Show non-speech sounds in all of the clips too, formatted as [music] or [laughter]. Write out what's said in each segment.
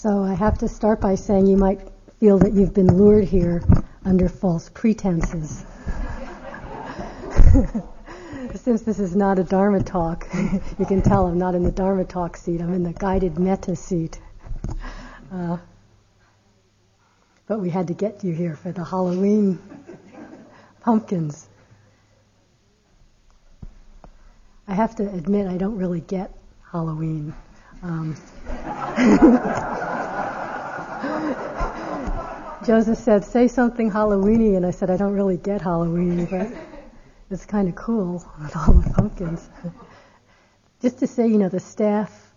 So I have to start by saying you might feel that you've been lured here under false pretenses. [laughs] Since this is not a Dharma talk, [laughs] you can tell I'm not in the Dharma talk seat, I'm in the guided metta seat. Uh, but we had to get you here for the Halloween [laughs] pumpkins. I have to admit, I don't really get Halloween. Um, Joseph said, say something Halloweeny, and I said, I don't really get Halloween, but [laughs] it's kind of cool with all the pumpkins. Just to say, you know, the staff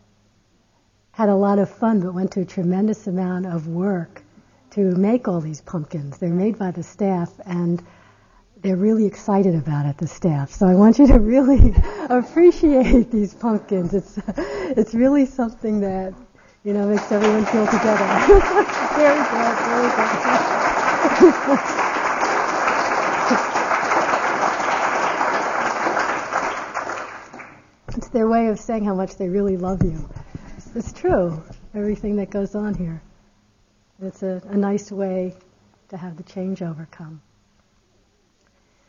had a lot of fun, but went to a tremendous amount of work to make all these pumpkins. They're made by the staff, and they're really excited about it, the staff. So I want you to [laughs] really appreciate these pumpkins. It's, it's really something that you know, makes everyone feel together. [laughs] very good, very good. [laughs] it's their way of saying how much they really love you. It's true, everything that goes on here. It's a, a nice way to have the changeover come.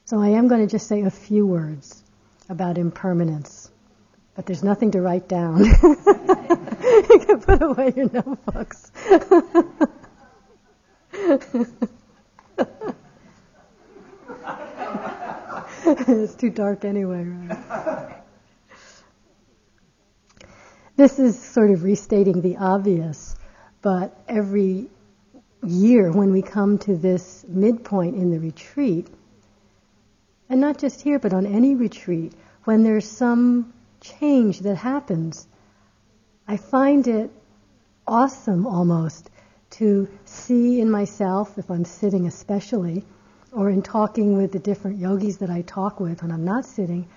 So I am going to just say a few words about impermanence, but there's nothing to write down. [laughs] you can put away your notebooks. [laughs] it's too dark anyway, right? This is sort of restating the obvious, but every year when we come to this midpoint in the retreat, and not just here, but on any retreat, when there's some change that happens, I find it awesome almost to see in myself, if I'm sitting especially, or in talking with the different yogis that I talk with when I'm not sitting,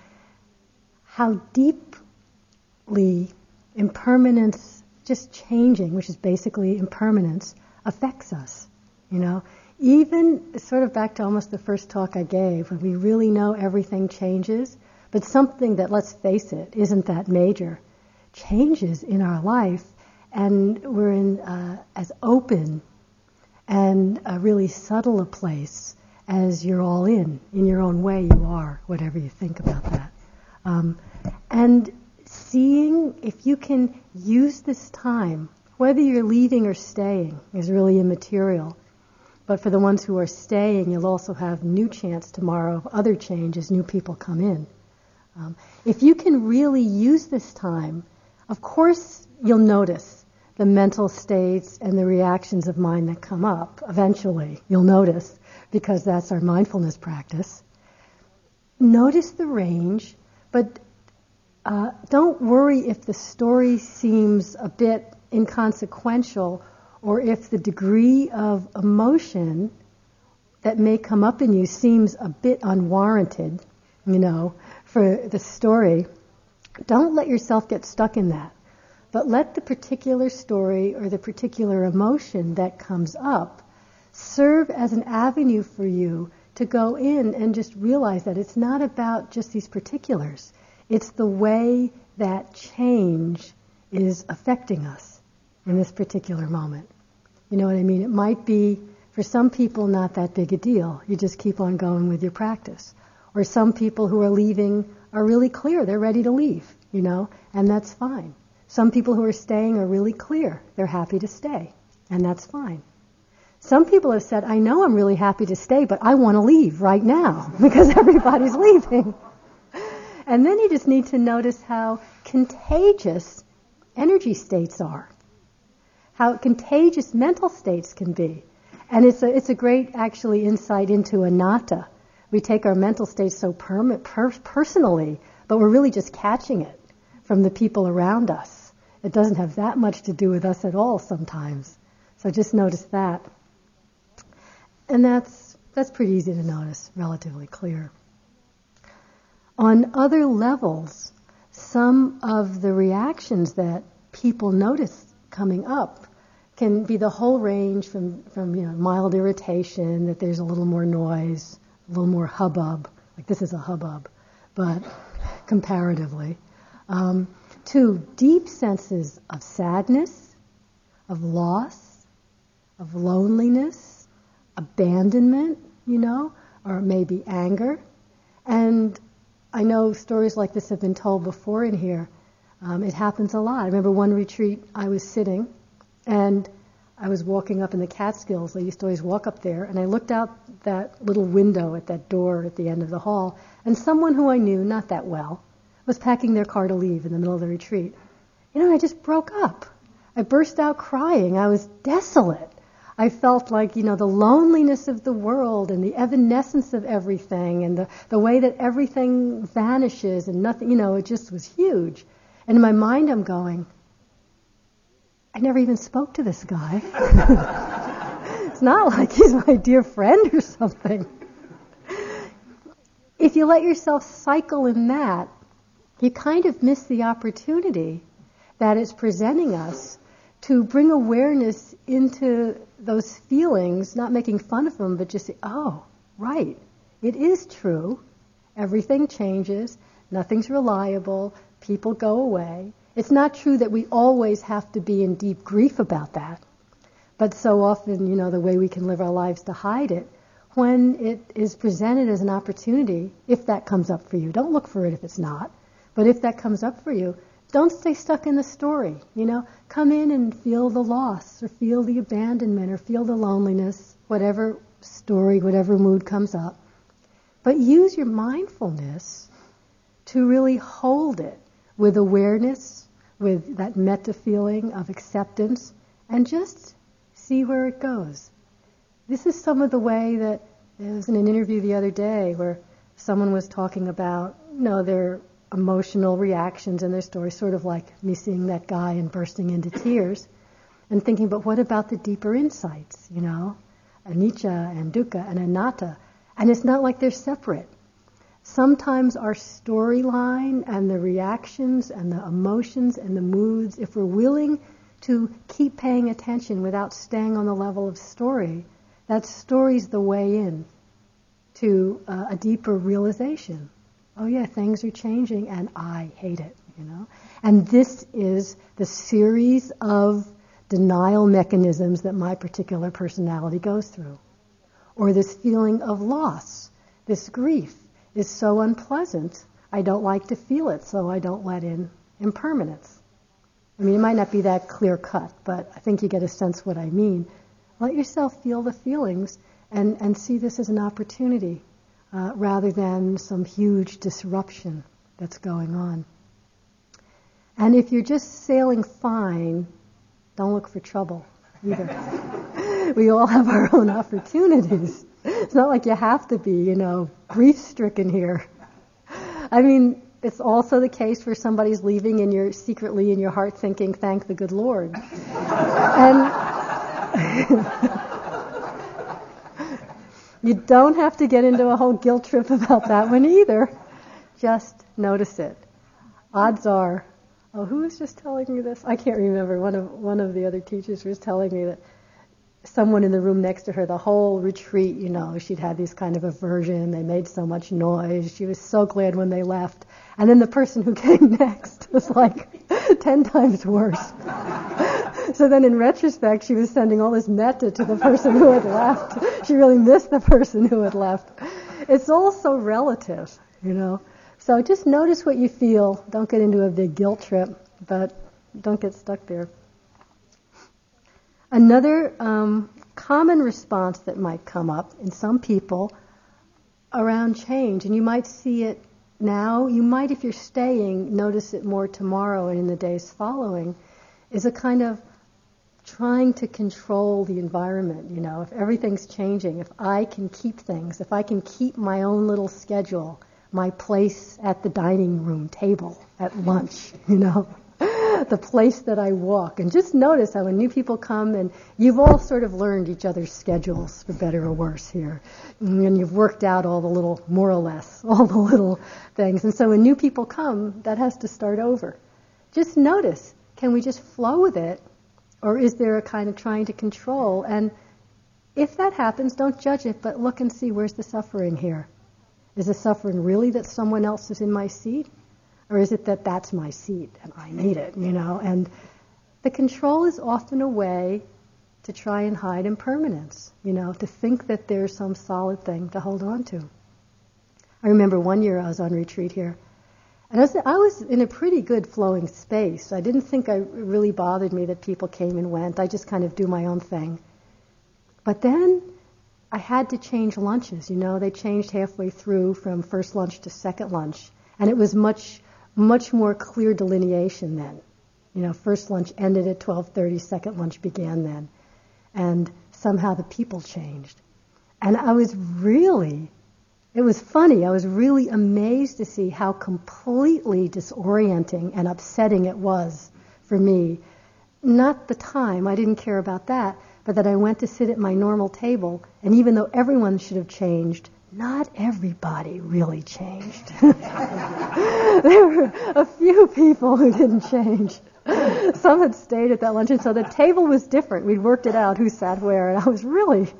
how deeply impermanence, just changing, which is basically impermanence, affects us. You know, even sort of back to almost the first talk I gave, when we really know everything changes, but something that, let's face it, isn't that major changes in our life, and we're in uh, as open and a really subtle a place as you're all in. In your own way, you are, whatever you think about that. Um, and seeing if you can use this time, whether you're leaving or staying, is really immaterial. But for the ones who are staying, you'll also have new chance tomorrow of other change as new people come in. Um, if you can really use this time of course, you'll notice the mental states and the reactions of mind that come up eventually. You'll notice because that's our mindfulness practice. Notice the range, but uh, don't worry if the story seems a bit inconsequential or if the degree of emotion that may come up in you seems a bit unwarranted, you know, for the story. Don't let yourself get stuck in that. But let the particular story or the particular emotion that comes up serve as an avenue for you to go in and just realize that it's not about just these particulars. It's the way that change is affecting us in this particular moment. You know what I mean? It might be, for some people, not that big a deal. You just keep on going with your practice. Or some people who are leaving are really clear. They're ready to leave, you know, and that's fine. Some people who are staying are really clear. They're happy to stay, and that's fine. Some people have said, I know I'm really happy to stay, but I want to leave right now [laughs] because everybody's [laughs] leaving. And then you just need to notice how contagious energy states are, how contagious mental states can be. And it's a, it's a great, actually, insight into anatta, we take our mental state so per- personally, but we're really just catching it from the people around us. It doesn't have that much to do with us at all sometimes. So just notice that. And that's, that's pretty easy to notice, relatively clear. On other levels, some of the reactions that people notice coming up can be the whole range from, from you know, mild irritation, that there's a little more noise, a little more hubbub. Like this is a hubbub, but comparatively. Um, to deep senses of sadness, of loss, of loneliness, abandonment, you know, or maybe anger. And I know stories like this have been told before in here. Um, it happens a lot. I remember one retreat I was sitting and I was walking up in the Catskills. I used to always walk up there, and I looked out that little window at that door at the end of the hall, and someone who I knew, not that well, was packing their car to leave in the middle of the retreat. You know, I just broke up. I burst out crying. I was desolate. I felt like, you know, the loneliness of the world and the evanescence of everything and the, the way that everything vanishes and nothing, you know, it just was huge. And in my mind, I'm going, I never even spoke to this guy. [laughs] it's not like he's my dear friend or something. If you let yourself cycle in that, you kind of miss the opportunity that is presenting us to bring awareness into those feelings, not making fun of them, but just say, oh, right, it is true. Everything changes. Nothing's reliable. People go away. It's not true that we always have to be in deep grief about that, but so often, you know, the way we can live our lives to hide it, when it is presented as an opportunity, if that comes up for you, don't look for it if it's not, but if that comes up for you, don't stay stuck in the story, you know, come in and feel the loss or feel the abandonment or feel the loneliness, whatever story, whatever mood comes up. But use your mindfulness to really hold it with awareness with that metta feeling of acceptance and just see where it goes. This is some of the way that it was in an interview the other day where someone was talking about, you know, their emotional reactions and their story, sort of like me seeing that guy and bursting into tears, and thinking, but what about the deeper insights, you know, anicca and dukkha and anatta? And it's not like they're separate sometimes our storyline and the reactions and the emotions and the moods, if we're willing to keep paying attention without staying on the level of story, that story's the way in to uh, a deeper realization. Oh yeah, things are changing and I hate it, you know? And this is the series of denial mechanisms that my particular personality goes through. Or this feeling of loss, this grief, is so unpleasant, I don't like to feel it, so I don't let in impermanence. I mean, it might not be that clear cut, but I think you get a sense what I mean. Let yourself feel the feelings and, and see this as an opportunity uh, rather than some huge disruption that's going on. And if you're just sailing fine, don't look for trouble either. [laughs] we all have our own opportunities it's not like you have to be, you know, grief stricken here. I mean, it's also the case where somebody's leaving and you're secretly in your heart thinking, thank the good Lord. and [laughs] you don't have to get into a whole guilt trip about that one either. Just notice it. Odds are, oh, who was just telling me this? I can't remember. One of one of the other teachers was telling me that someone in the room next to her the whole retreat, you know, she'd had this kind of aversion. They made so much noise. She was so glad when they left. And then the person who [laughs] came next was like [laughs] ten times worse. [laughs] so then in retrospect, she was sending all this metta to the person who had left. She really missed the person who had left. It's all so relative, you know. So just notice what you feel. Don't get into a big guilt trip, but don't get stuck there. Another um, common response that might come up in some people around change, and you might see it now, you might, if you're staying, notice it more tomorrow and in the days following, is a kind of trying to control the environment. You know, if everything's changing, if I can keep things, if I can keep my own little schedule, my place at the dining room table at lunch, [laughs] you know, [laughs] the place that I walk. And just notice how when new people come and you've all sort of learned each other's schedules, for better or worse here. And you've worked out all the little, more or less, [laughs] all the little things. And so when new people come, that has to start over. Just notice, can we just flow with it? Or is there a kind of trying to control? And if that happens, don't judge it, but look and see where's the suffering here. Is the suffering really that someone else is in my seat? Or is it that that's my seat and I need it, you know? And the control is often a way to try and hide impermanence, you know, to think that there's some solid thing to hold on to. I remember one year I was on retreat here, and I was, I was in a pretty good flowing space. I didn't think it really bothered me that people came and went. I just kind of do my own thing. But then I had to change lunches. You know, they changed halfway through from first lunch to second lunch, and it was much, much more clear delineation then. You know, first lunch ended at 12:30, second lunch began then, and somehow the people changed, and I was really it was funny. I was really amazed to see how completely disorienting and upsetting it was for me. Not the time, I didn't care about that, but that I went to sit at my normal table, and even though everyone should have changed, not everybody really changed. [laughs] there were a few people who didn't change. Some had stayed at that luncheon, so the table was different. We'd worked it out who sat where, and I was really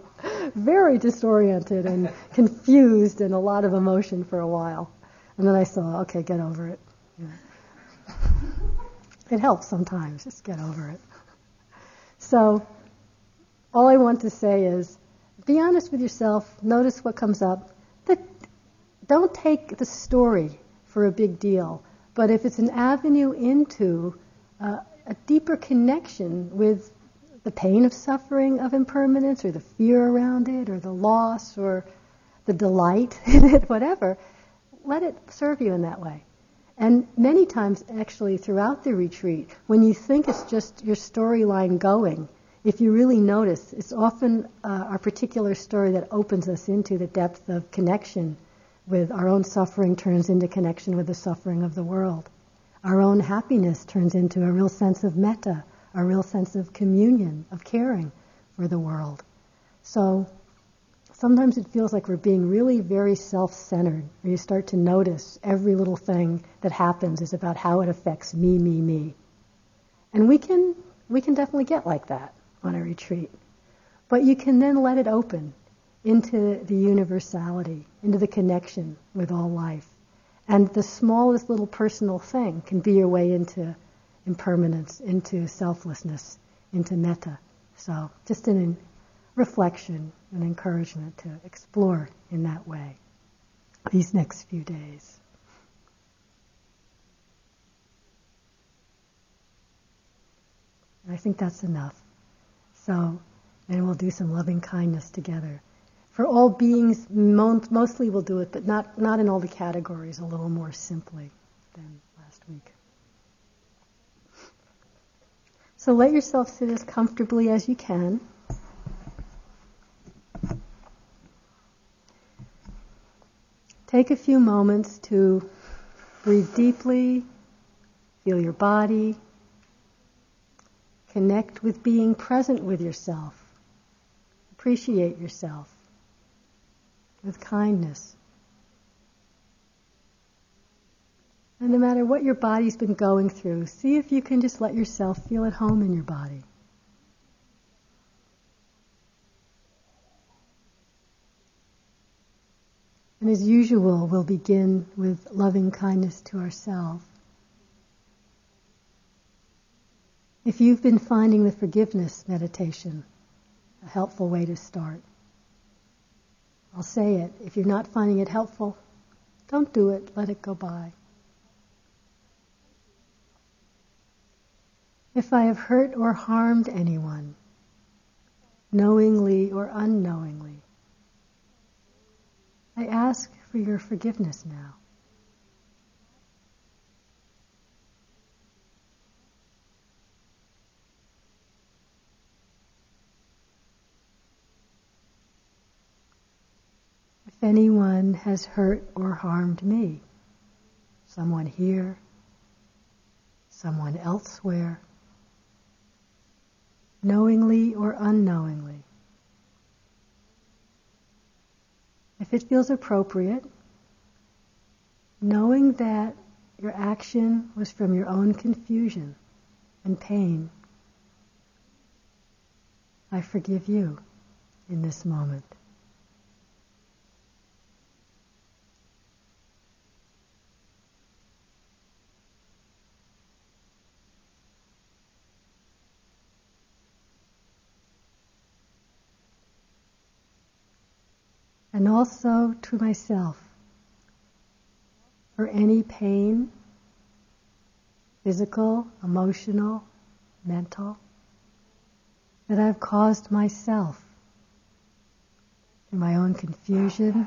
very disoriented and confused and a lot of emotion for a while. And then I saw, okay, get over it. Yeah. It helps sometimes, just get over it. So, all I want to say is be honest with yourself, notice what comes up. don't take the story for a big deal, but if it's an avenue into uh, a deeper connection with the pain of suffering of impermanence or the fear around it or the loss or the delight [laughs] in it, whatever, let it serve you in that way. And many times, actually, throughout the retreat, when you think it's just your storyline going, if you really notice, it's often uh, our particular story that opens us into the depth of connection with our own suffering turns into connection with the suffering of the world. Our own happiness turns into a real sense of metta, a real sense of communion, of caring for the world. So sometimes it feels like we're being really very self-centered. Where you start to notice every little thing that happens is about how it affects me, me, me. And we can we can definitely get like that on a retreat. But you can then let it open into the universality, into the connection with all life. And the smallest little personal thing can be your way into impermanence, into selflessness, into metta. So just an reflection, an encouragement to explore in that way these next few days. I think that's enough. So and we'll do some loving kindness together. For all beings, mostly we'll do it, but not, not in all the categories, a little more simply than last week. So let yourself sit as comfortably as you can. Take a few moments to breathe deeply, feel your body, connect with being present with yourself, appreciate yourself with kindness. And no matter what your body's been going through, see if you can just let yourself feel at home in your body. And as usual, we'll begin with loving kindness to ourselves. If you've been finding the forgiveness meditation a helpful way to start, I'll say it. If you're not finding it helpful, don't do it. Let it go by. If I have hurt or harmed anyone, knowingly or unknowingly, I ask for your forgiveness now. Anyone has hurt or harmed me, someone here, someone elsewhere, knowingly or unknowingly. If it feels appropriate, knowing that your action was from your own confusion and pain, I forgive you in this moment. And also to myself for any pain, physical, emotional, mental, that I've caused myself through my own confusion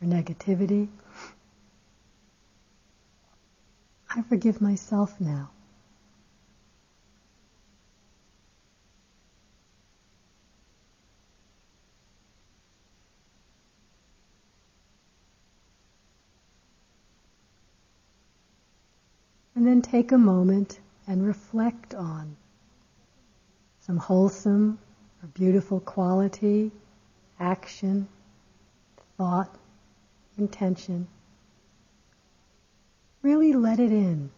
or negativity. I forgive myself now. And then take a moment and reflect on some wholesome or beautiful quality, action, thought, intention. Really let it in.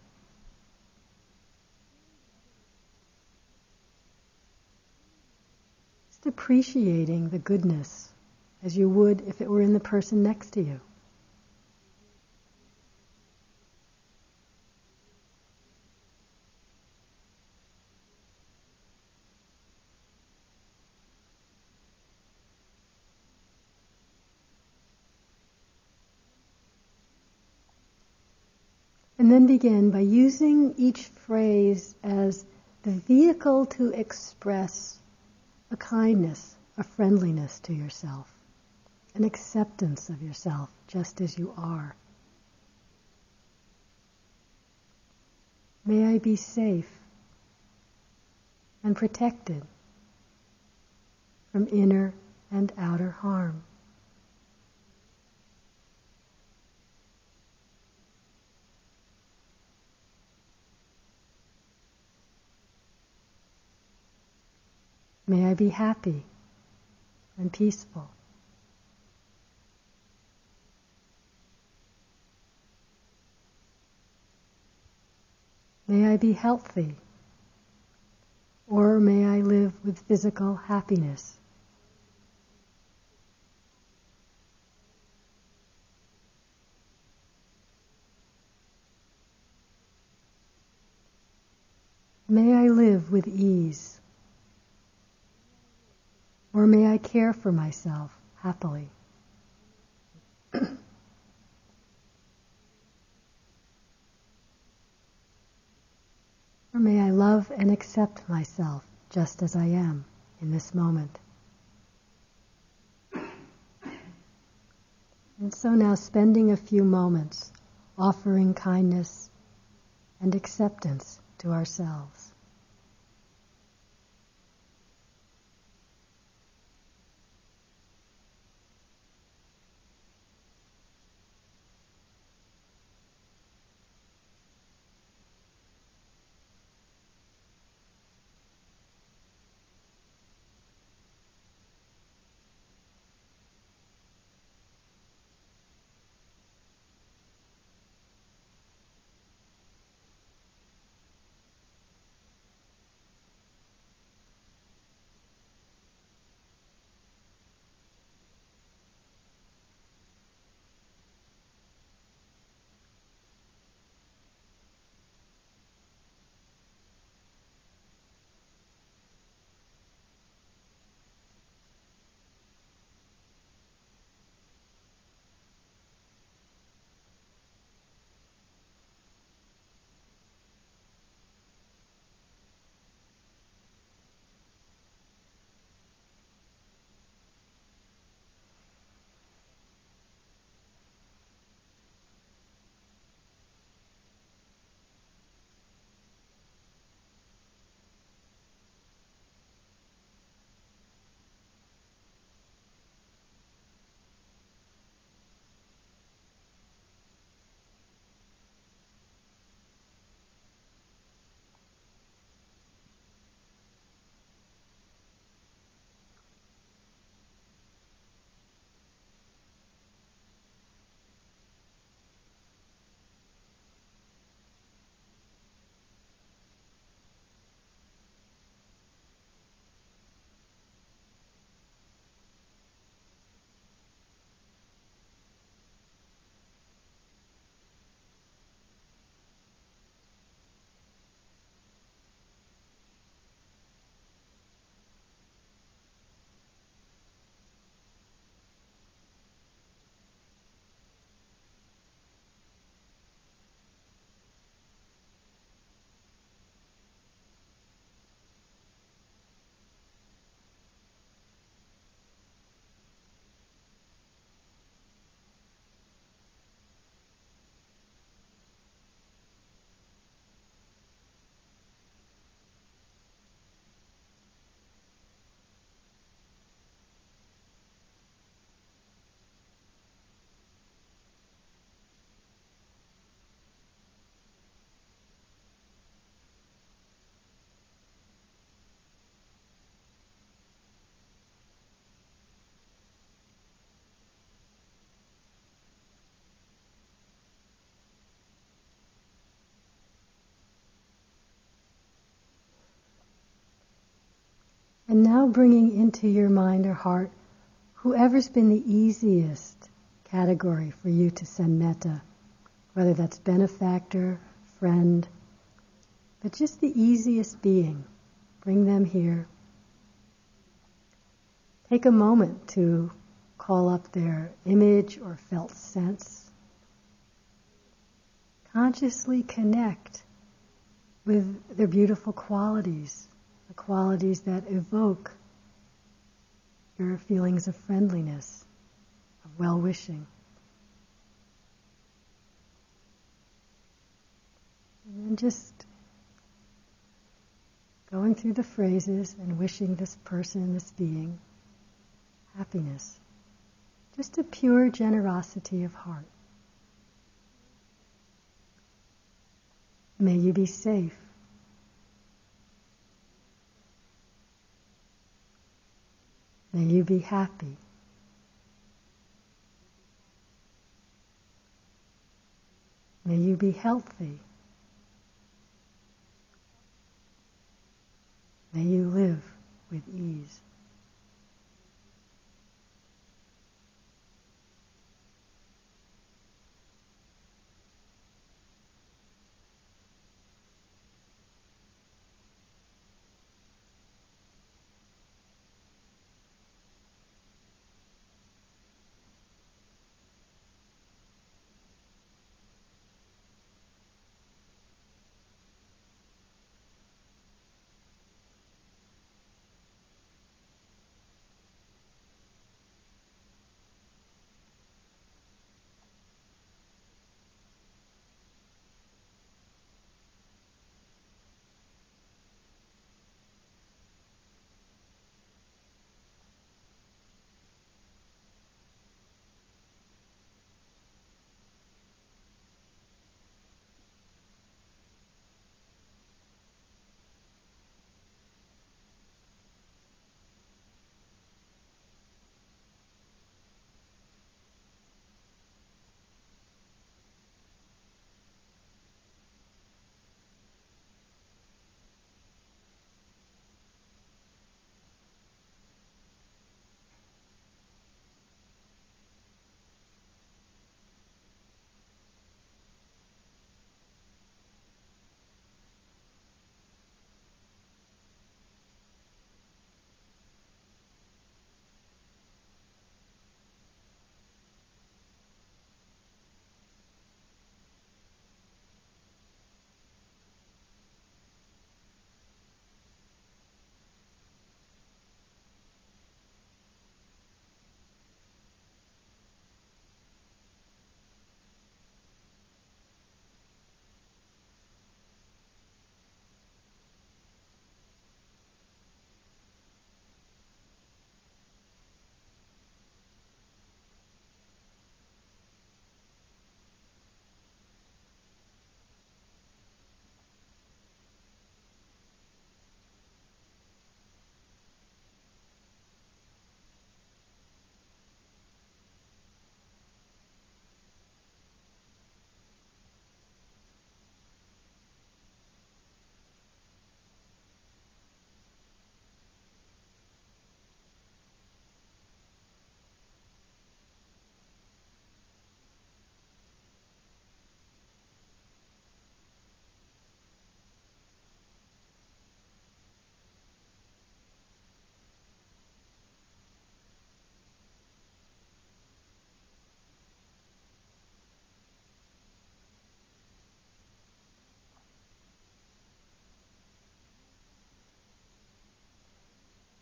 Just appreciating the goodness as you would if it were in the person next to you. And then begin by using each phrase as the vehicle to express a kindness, a friendliness to yourself, an acceptance of yourself just as you are. May I be safe and protected from inner and outer harm. May I be happy and peaceful. May I be healthy, or may I live with physical happiness. May I live with ease. Or may I care for myself happily? [clears throat] or may I love and accept myself just as I am in this moment? [clears throat] And so now spending a few moments offering kindness and acceptance to ourselves. And now bringing into your mind or heart whoever's been the easiest category for you to send metta, whether that's benefactor, friend, but just the easiest being. Bring them here. Take a moment to call up their image or felt sense. Consciously connect with their beautiful qualities, the qualities that evoke your feelings of friendliness, of well wishing. And then just going through the phrases and wishing this person, this being, happiness. Just a pure generosity of heart. May you be safe. May you be happy. May you be healthy. May you live with ease.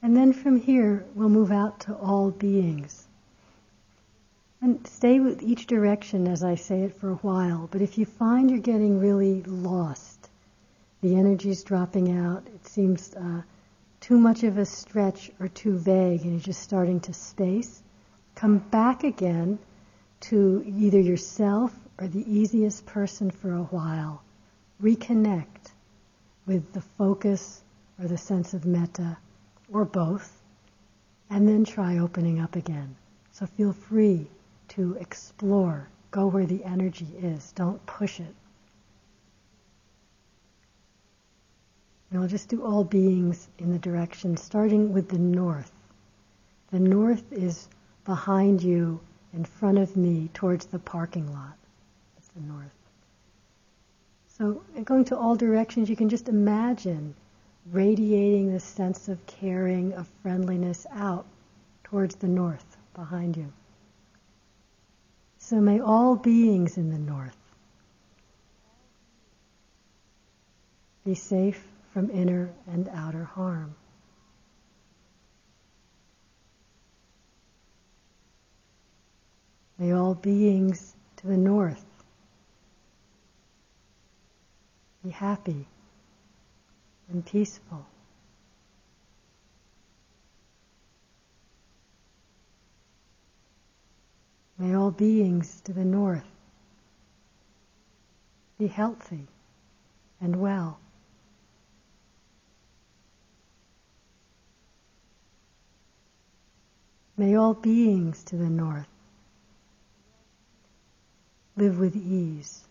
And then from here, we'll move out to all beings. And stay with each direction as I say it for a while. But if you find you're getting really lost, the energy's dropping out, it seems uh, too much of a stretch or too vague, and you're just starting to space, come back again to either yourself or the easiest person for a while. Reconnect with the focus or the sense of metta or both, and then try opening up again. So feel free to explore, go where the energy is, don't push it. And we'll just do all beings in the direction, starting with the north. The north is behind you, in front of me, towards the parking lot. That's the north. So, going to all directions, you can just imagine radiating this sense of caring, of friendliness out towards the north behind you. So may all beings in the north be safe from inner and outer harm. May all beings to the north be happy and peaceful. May all beings to the north be healthy and well. May all beings to the north live with ease.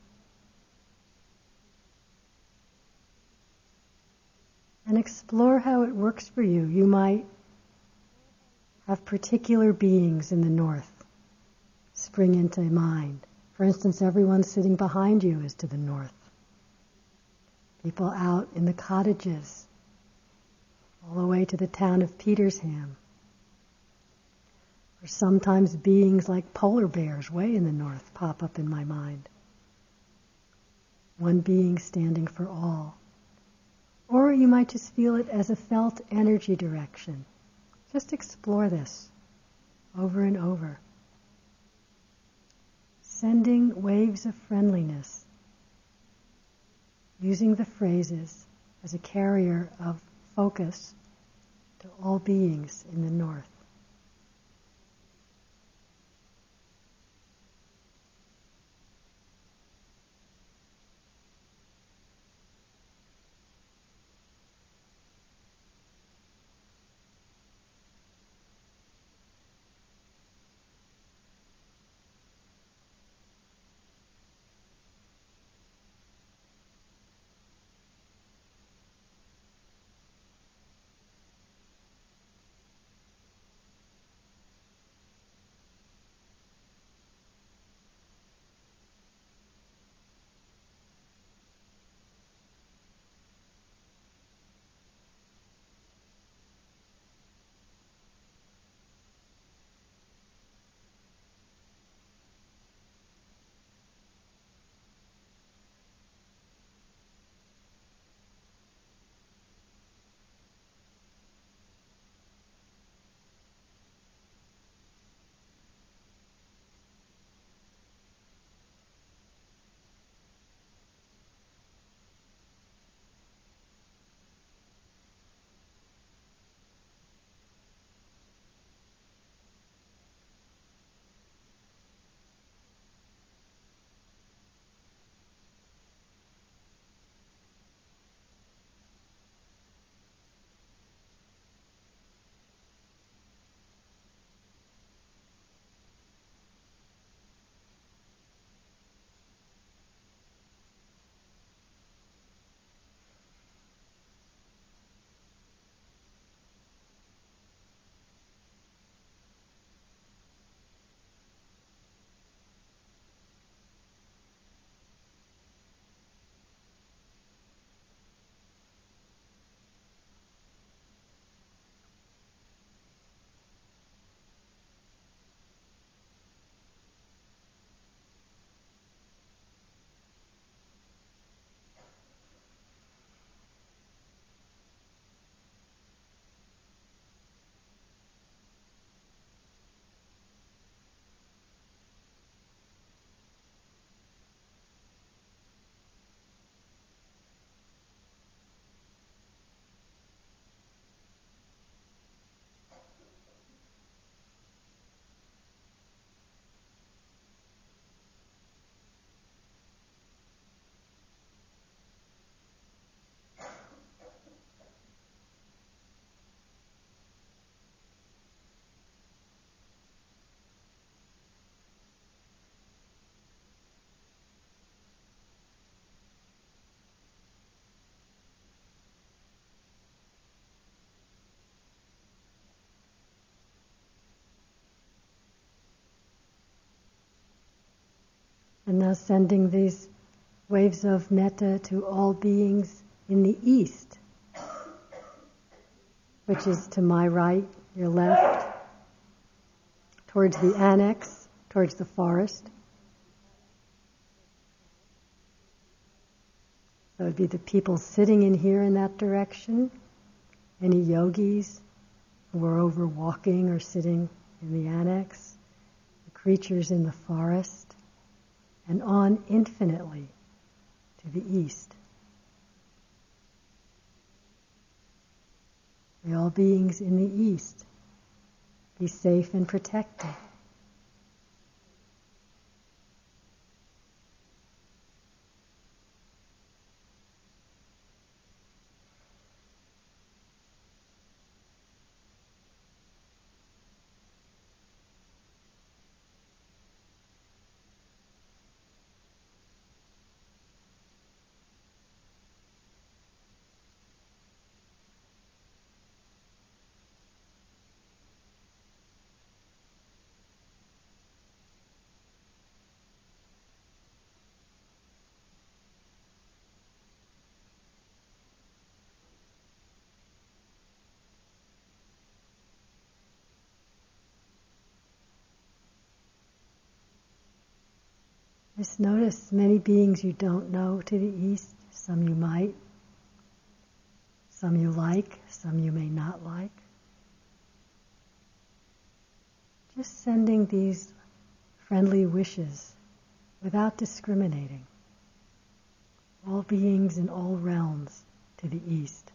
And explore how it works for you. You might have particular beings in the north spring into mind. For instance, everyone sitting behind you is to the north. People out in the cottages, all the way to the town of Petersham. Or sometimes beings like polar bears way in the north pop up in my mind. One being standing for all. Or you might just feel it as a felt energy direction. Just explore this over and over sending waves of friendliness, using the phrases as a carrier of focus to all beings in the North. And now sending these waves of metta to all beings in the east, which is to my right, your left, towards the annex, towards the forest. That would be the people sitting in here in that direction, any yogis who are over walking or sitting in the annex, the creatures in the forest, and on infinitely to the east. May all beings in the east be safe and protected. Just notice many beings you don't know to the east, some you might, some you like, some you may not like. Just sending these friendly wishes without discriminating. All beings in all realms to the east.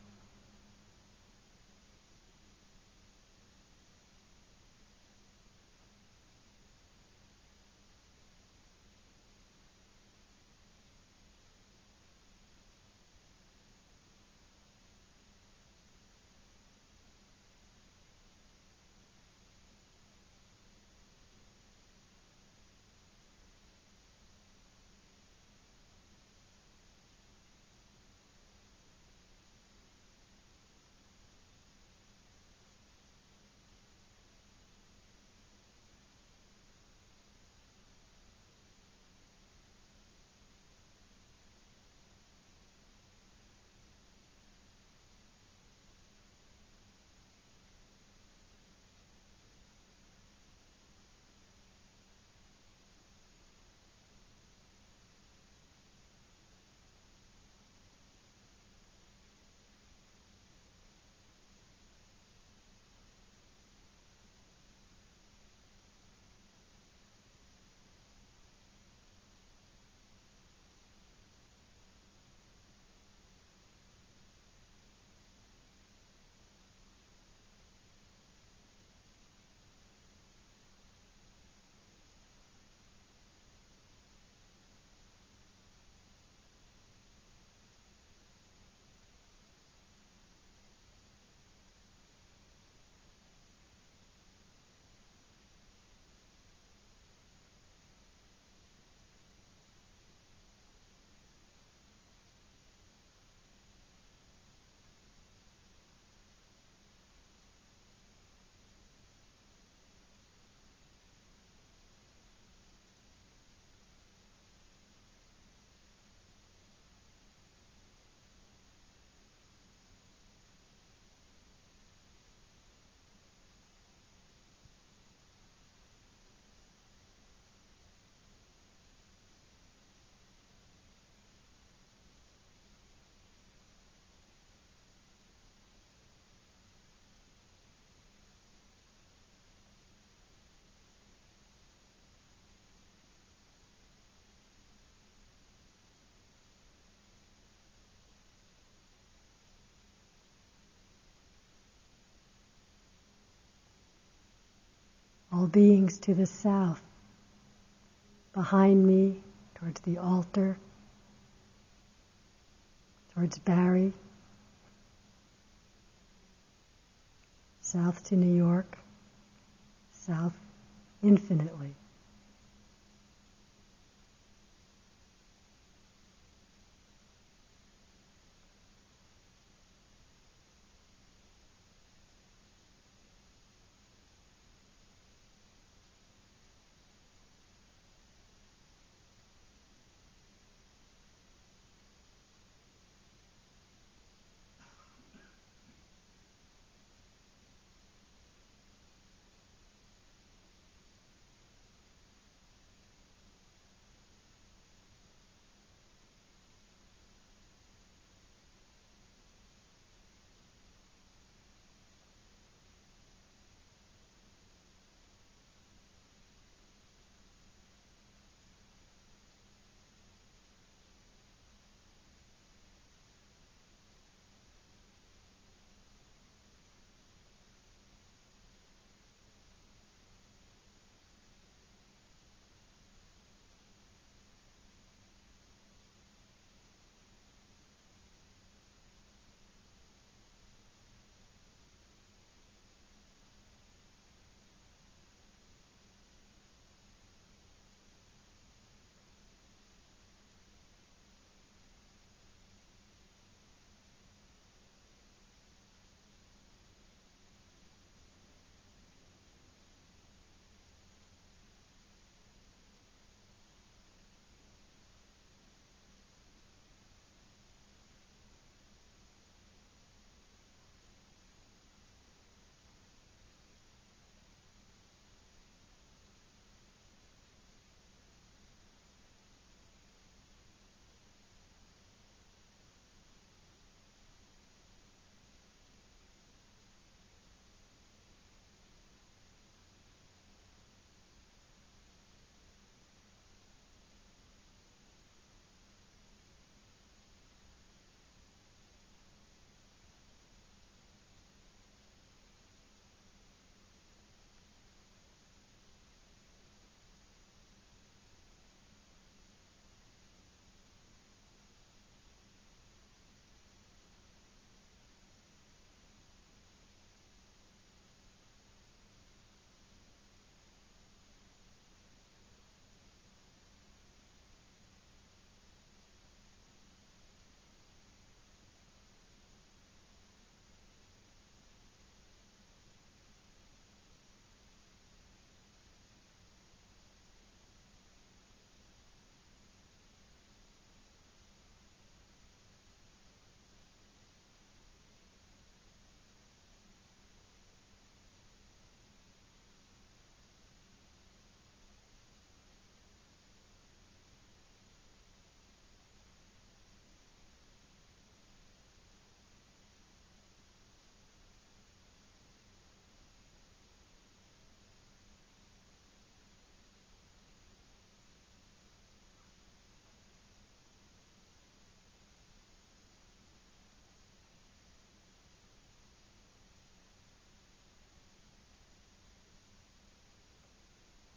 All beings to the south, behind me, towards the altar, towards Barre, south to New York, south infinitely.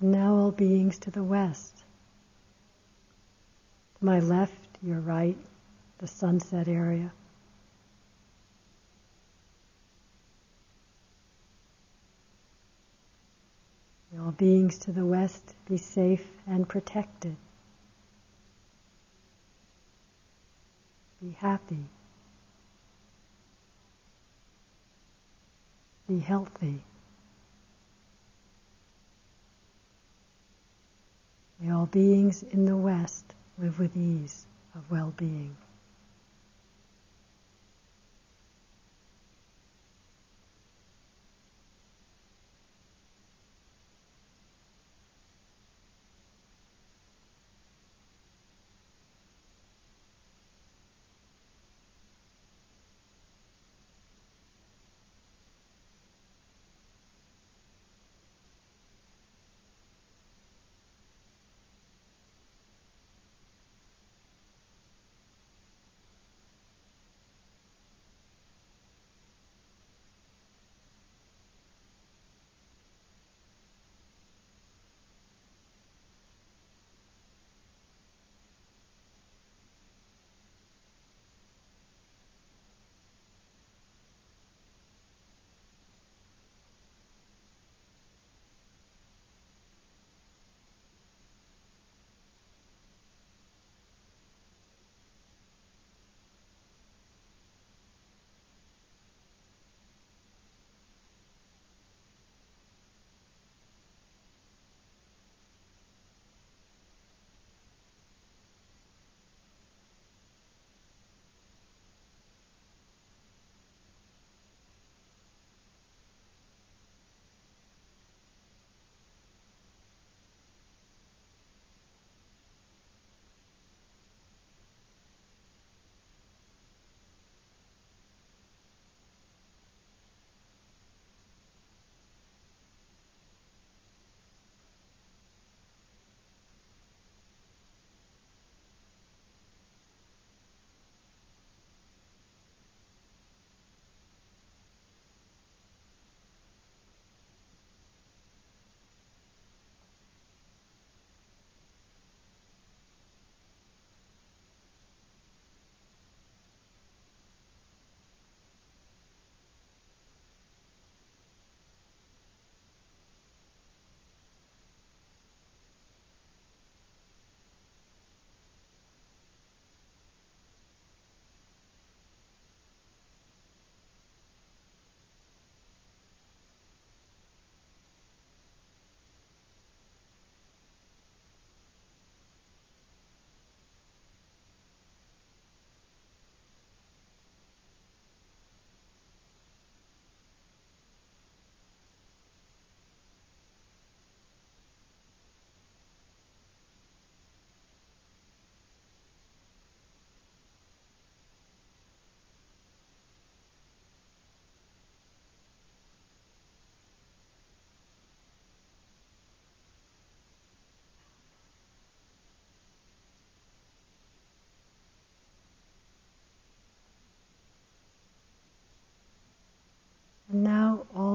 Now all beings to the west. My left, your right, the sunset area. May All beings to the west be safe and protected. Be happy. Be healthy. May all beings in the West live with ease of well being.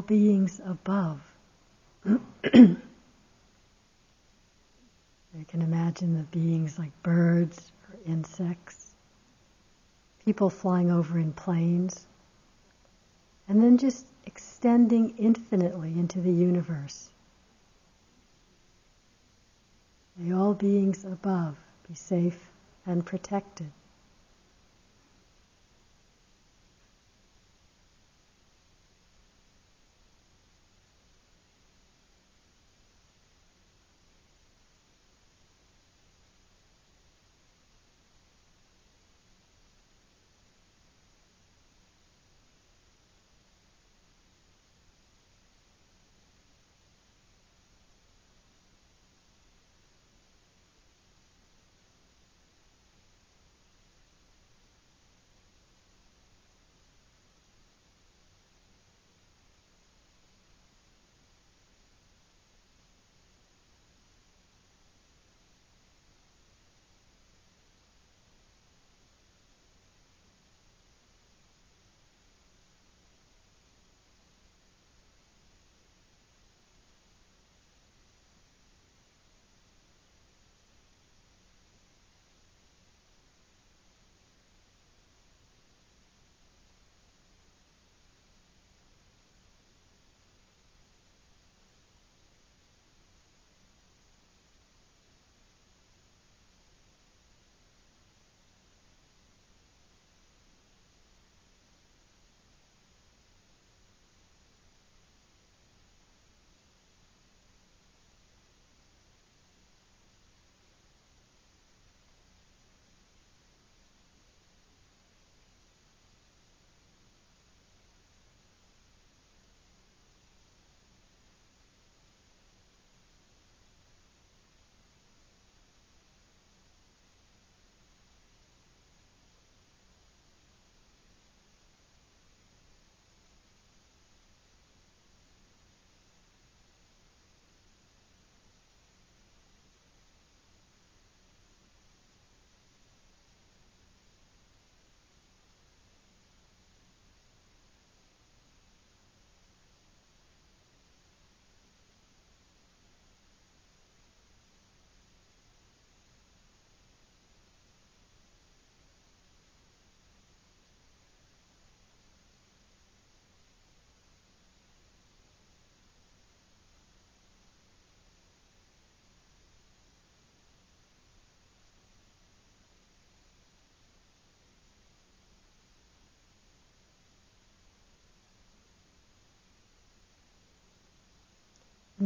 Beings above. [clears throat] you can imagine the beings like birds or insects, people flying over in planes, and then just extending infinitely into the universe. May all beings above be safe and protected.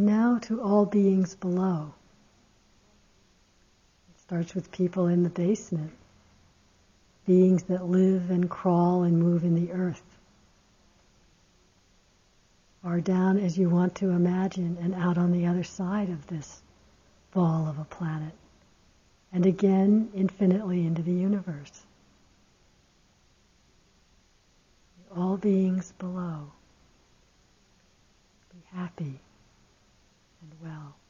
Now to all beings below. It starts with people in the basement, beings that live and crawl and move in the earth. Or down as you want to imagine and out on the other side of this ball of a planet. And again, infinitely into the universe. All beings below. Be happy and well.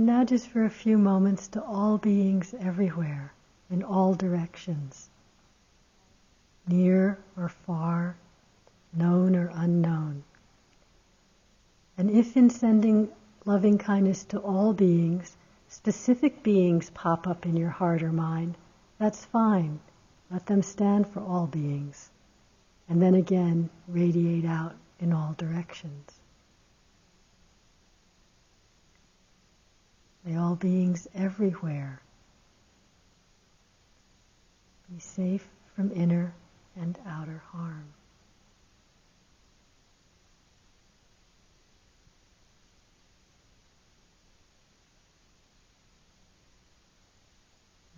And now, just for a few moments, to all beings everywhere, in all directions, near or far, known or unknown. And if in sending loving kindness to all beings, specific beings pop up in your heart or mind, that's fine. Let them stand for all beings. And then again, radiate out in all directions. May all beings everywhere be safe from inner and outer harm.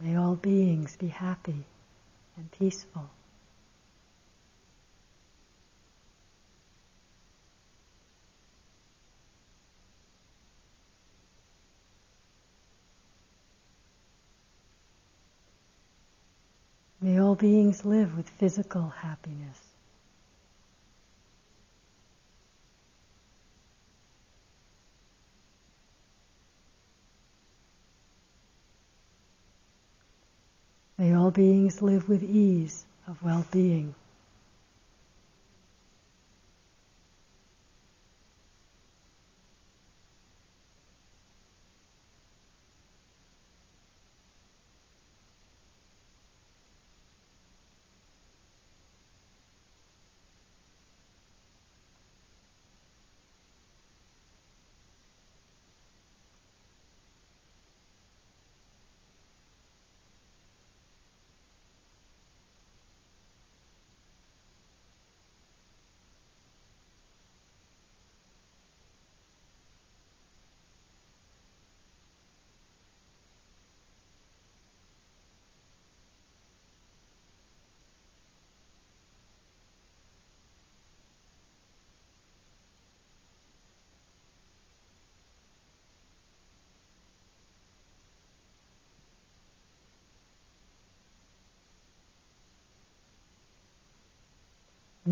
May all beings be happy and peaceful. May all beings live with physical happiness. May all beings live with ease of well being.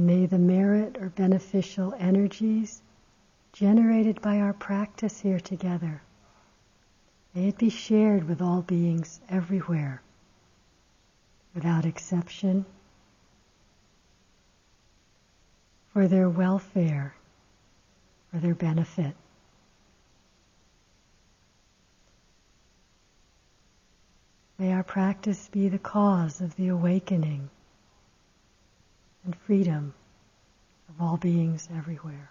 May the merit or beneficial energies generated by our practice here together, may it be shared with all beings everywhere, without exception, for their welfare, for their benefit. May our practice be the cause of the awakening and freedom of all beings everywhere.